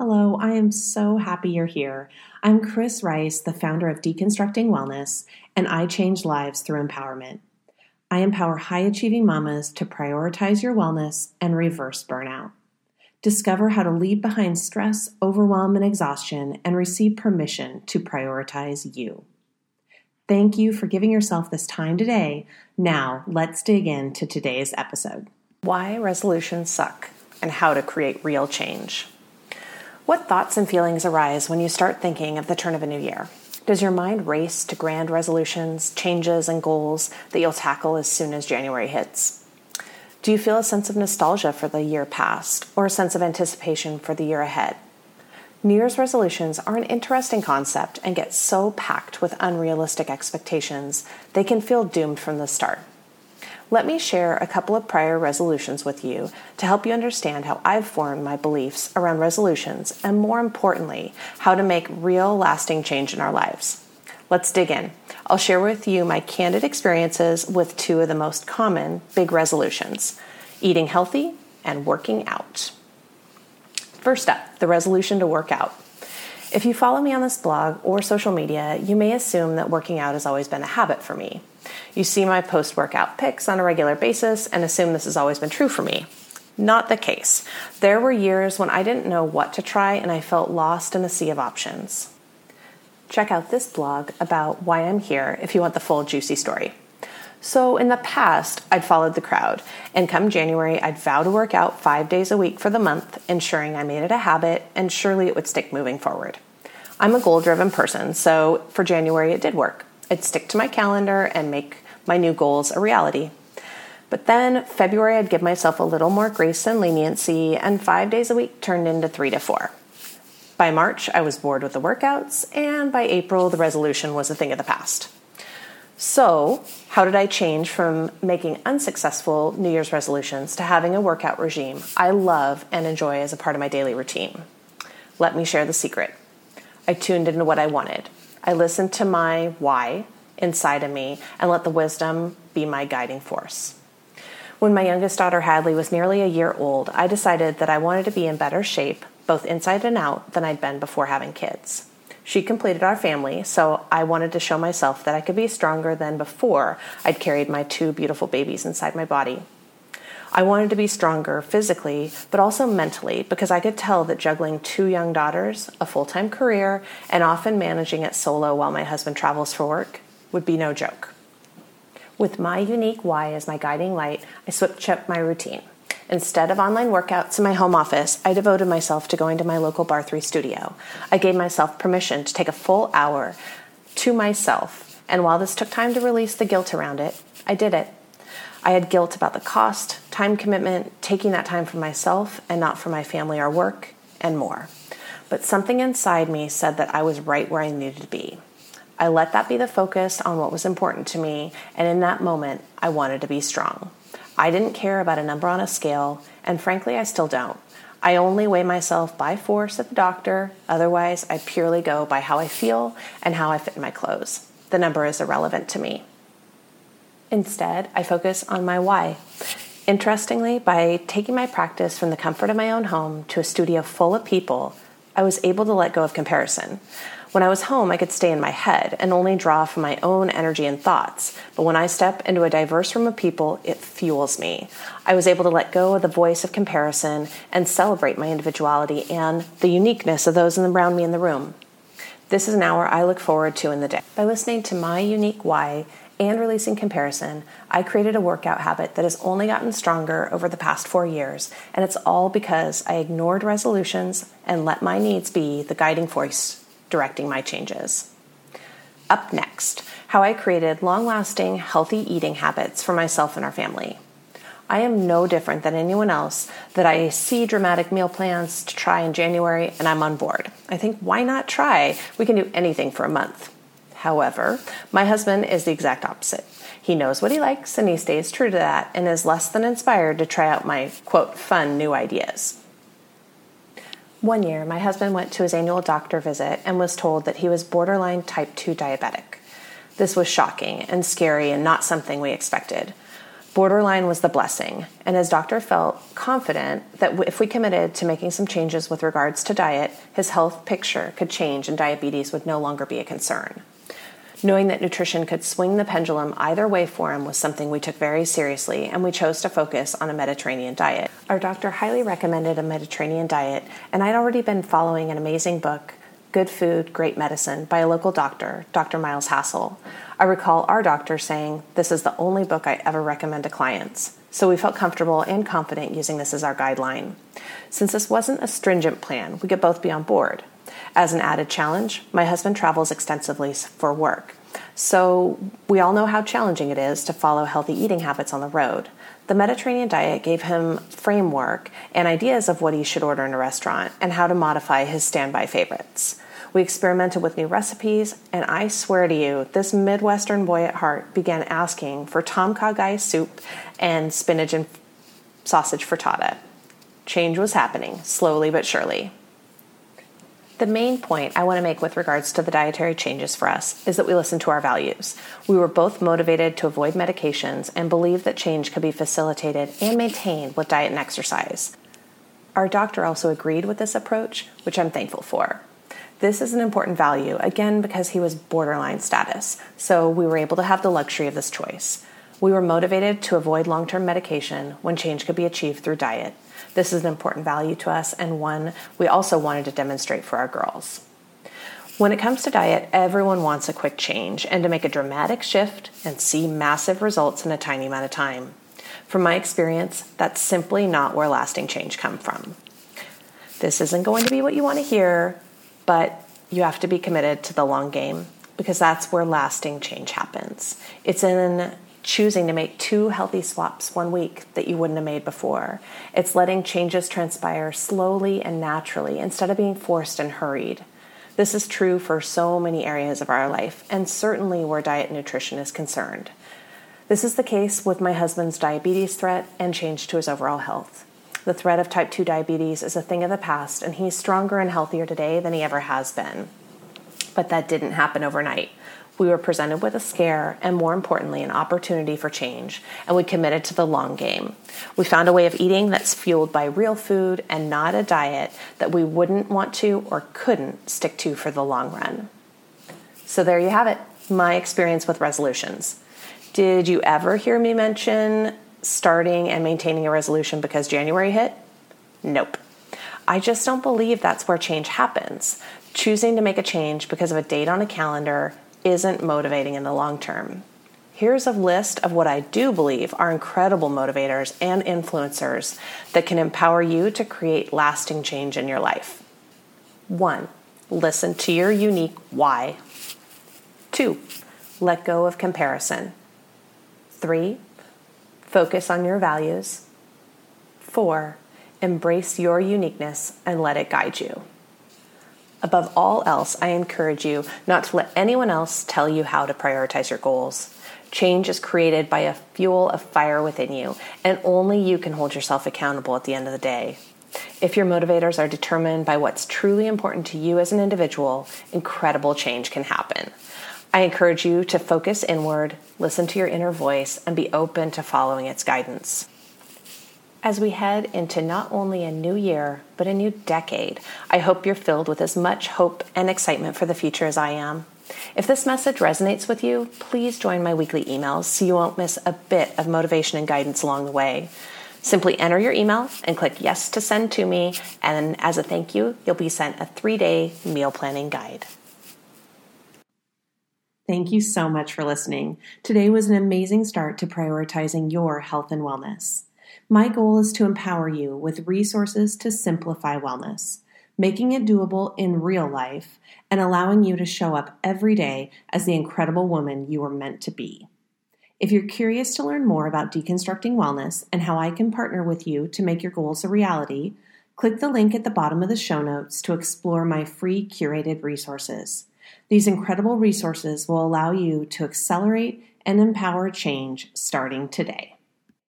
Hello, I am so happy you're here. I'm Chris Rice, the founder of Deconstructing Wellness, and I change lives through empowerment. I empower high achieving mamas to prioritize your wellness and reverse burnout. Discover how to leave behind stress, overwhelm, and exhaustion and receive permission to prioritize you. Thank you for giving yourself this time today. Now, let's dig into today's episode. Why resolutions suck and how to create real change. What thoughts and feelings arise when you start thinking of the turn of a new year? Does your mind race to grand resolutions, changes, and goals that you'll tackle as soon as January hits? Do you feel a sense of nostalgia for the year past or a sense of anticipation for the year ahead? New Year's resolutions are an interesting concept and get so packed with unrealistic expectations, they can feel doomed from the start. Let me share a couple of prior resolutions with you to help you understand how I've formed my beliefs around resolutions and, more importantly, how to make real lasting change in our lives. Let's dig in. I'll share with you my candid experiences with two of the most common big resolutions eating healthy and working out. First up, the resolution to work out. If you follow me on this blog or social media, you may assume that working out has always been a habit for me. You see my post workout pics on a regular basis and assume this has always been true for me. Not the case. There were years when I didn't know what to try and I felt lost in a sea of options. Check out this blog about why I'm here if you want the full juicy story. So, in the past, I'd followed the crowd, and come January, I'd vow to work out five days a week for the month, ensuring I made it a habit and surely it would stick moving forward. I'm a goal driven person, so for January, it did work. I'd stick to my calendar and make my new goals a reality. But then February, I'd give myself a little more grace and leniency, and five days a week turned into three to four. By March, I was bored with the workouts, and by April, the resolution was a thing of the past. So, how did I change from making unsuccessful New Year's resolutions to having a workout regime I love and enjoy as a part of my daily routine? Let me share the secret. I tuned into what I wanted. I listened to my why inside of me and let the wisdom be my guiding force. When my youngest daughter Hadley was nearly a year old, I decided that I wanted to be in better shape, both inside and out, than I'd been before having kids. She completed our family, so I wanted to show myself that I could be stronger than before I'd carried my two beautiful babies inside my body. I wanted to be stronger physically, but also mentally, because I could tell that juggling two young daughters, a full time career, and often managing it solo while my husband travels for work would be no joke. With my unique why as my guiding light, I switched up my routine. Instead of online workouts in my home office, I devoted myself to going to my local Barre3 studio. I gave myself permission to take a full hour to myself, and while this took time to release the guilt around it, I did it. I had guilt about the cost, time commitment, taking that time for myself and not for my family or work, and more. But something inside me said that I was right where I needed to be. I let that be the focus on what was important to me, and in that moment, I wanted to be strong. I didn't care about a number on a scale, and frankly, I still don't. I only weigh myself by force at the doctor, otherwise, I purely go by how I feel and how I fit in my clothes. The number is irrelevant to me. Instead, I focus on my why. Interestingly, by taking my practice from the comfort of my own home to a studio full of people, I was able to let go of comparison. When I was home, I could stay in my head and only draw from my own energy and thoughts. But when I step into a diverse room of people, it fuels me. I was able to let go of the voice of comparison and celebrate my individuality and the uniqueness of those around me in the room. This is an hour I look forward to in the day. By listening to my unique why and releasing comparison, I created a workout habit that has only gotten stronger over the past four years, and it's all because I ignored resolutions and let my needs be the guiding force directing my changes. Up next, how I created long lasting, healthy eating habits for myself and our family. I am no different than anyone else that I see dramatic meal plans to try in January and I'm on board. I think, why not try? We can do anything for a month. However, my husband is the exact opposite. He knows what he likes and he stays true to that and is less than inspired to try out my quote fun new ideas. One year, my husband went to his annual doctor visit and was told that he was borderline type 2 diabetic. This was shocking and scary and not something we expected. Borderline was the blessing, and his doctor felt confident that if we committed to making some changes with regards to diet, his health picture could change and diabetes would no longer be a concern. Knowing that nutrition could swing the pendulum either way for him was something we took very seriously, and we chose to focus on a Mediterranean diet. Our doctor highly recommended a Mediterranean diet, and I'd already been following an amazing book, Good Food, Great Medicine, by a local doctor, Dr. Miles Hassell. I recall our doctor saying, This is the only book I ever recommend to clients. So we felt comfortable and confident using this as our guideline. Since this wasn't a stringent plan, we could both be on board. As an added challenge, my husband travels extensively for work. So we all know how challenging it is to follow healthy eating habits on the road. The Mediterranean diet gave him framework and ideas of what he should order in a restaurant and how to modify his standby favorites. We experimented with new recipes, and I swear to you, this Midwestern boy at heart began asking for tom kha soup and spinach and sausage frittata. Change was happening, slowly but surely. The main point I want to make with regards to the dietary changes for us is that we listen to our values. We were both motivated to avoid medications and believe that change could be facilitated and maintained with diet and exercise. Our doctor also agreed with this approach, which I'm thankful for. This is an important value, again, because he was borderline status, so we were able to have the luxury of this choice. We were motivated to avoid long term medication when change could be achieved through diet. This is an important value to us and one we also wanted to demonstrate for our girls. When it comes to diet, everyone wants a quick change and to make a dramatic shift and see massive results in a tiny amount of time. From my experience, that's simply not where lasting change comes from. This isn't going to be what you want to hear, but you have to be committed to the long game because that's where lasting change happens. It's in choosing to make two healthy swaps one week that you wouldn't have made before. It's letting changes transpire slowly and naturally instead of being forced and hurried. This is true for so many areas of our life, and certainly where diet and nutrition is concerned. This is the case with my husband's diabetes threat and change to his overall health. The threat of type 2 diabetes is a thing of the past, and he's stronger and healthier today than he ever has been. But that didn't happen overnight. We were presented with a scare and, more importantly, an opportunity for change, and we committed to the long game. We found a way of eating that's fueled by real food and not a diet that we wouldn't want to or couldn't stick to for the long run. So, there you have it my experience with resolutions. Did you ever hear me mention starting and maintaining a resolution because January hit? Nope. I just don't believe that's where change happens. Choosing to make a change because of a date on a calendar isn't motivating in the long term. Here's a list of what I do believe are incredible motivators and influencers that can empower you to create lasting change in your life. One, listen to your unique why. Two, let go of comparison. Three, Focus on your values. Four, embrace your uniqueness and let it guide you. Above all else, I encourage you not to let anyone else tell you how to prioritize your goals. Change is created by a fuel of fire within you, and only you can hold yourself accountable at the end of the day. If your motivators are determined by what's truly important to you as an individual, incredible change can happen. I encourage you to focus inward, listen to your inner voice, and be open to following its guidance. As we head into not only a new year, but a new decade, I hope you're filled with as much hope and excitement for the future as I am. If this message resonates with you, please join my weekly emails so you won't miss a bit of motivation and guidance along the way. Simply enter your email and click yes to send to me, and as a thank you, you'll be sent a three day meal planning guide. Thank you so much for listening. Today was an amazing start to prioritizing your health and wellness. My goal is to empower you with resources to simplify wellness, making it doable in real life and allowing you to show up every day as the incredible woman you are meant to be. If you're curious to learn more about deconstructing wellness and how I can partner with you to make your goals a reality, click the link at the bottom of the show notes to explore my free curated resources. These incredible resources will allow you to accelerate and empower change starting today.